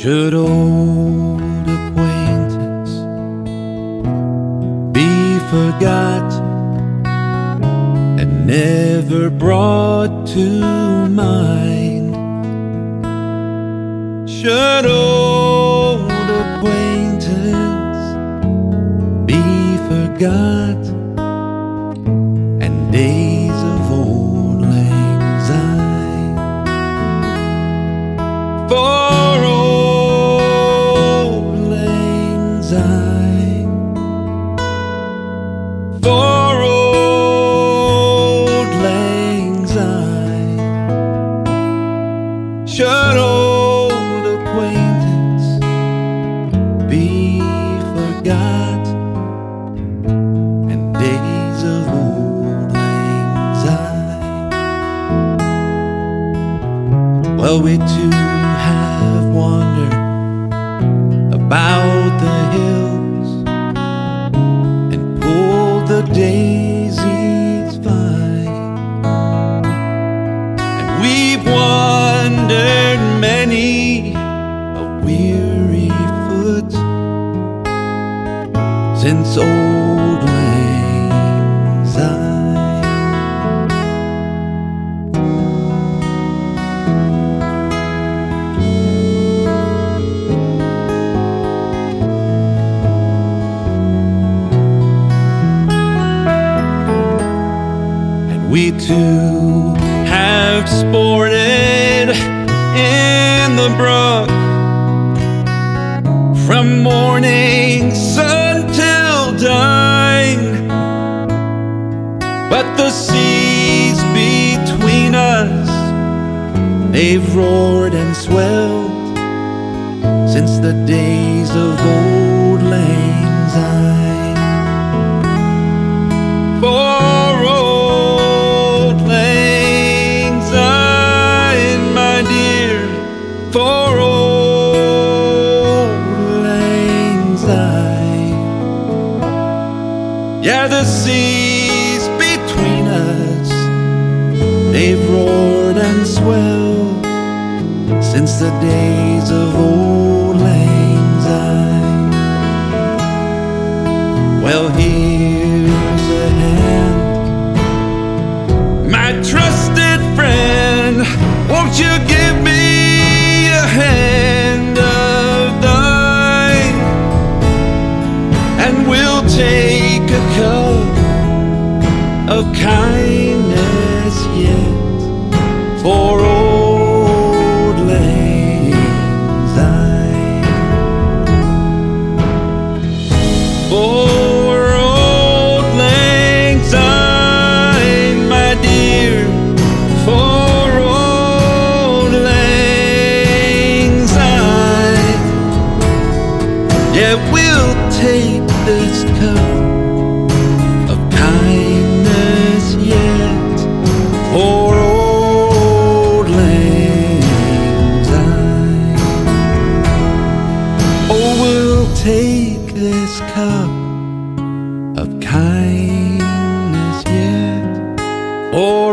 Should old acquaintance be forgot and never brought to mind? Should old acquaintance be forgot and days for auld lang syne, old acquaintance be forgot and days of auld lang syne? Well, we too have wandered about daisies fine. And we've wandered many a weary Too have sported in the brook from morning sun till dawn. But the seas between us, they've roared and swelled since the days of old the seas between us, they've roared and swelled since the days of auld lang syne. Well, here's a hand, my trusted friend. Won't you give me a hand of thine? And we'll take a of take this cup of kindness yet for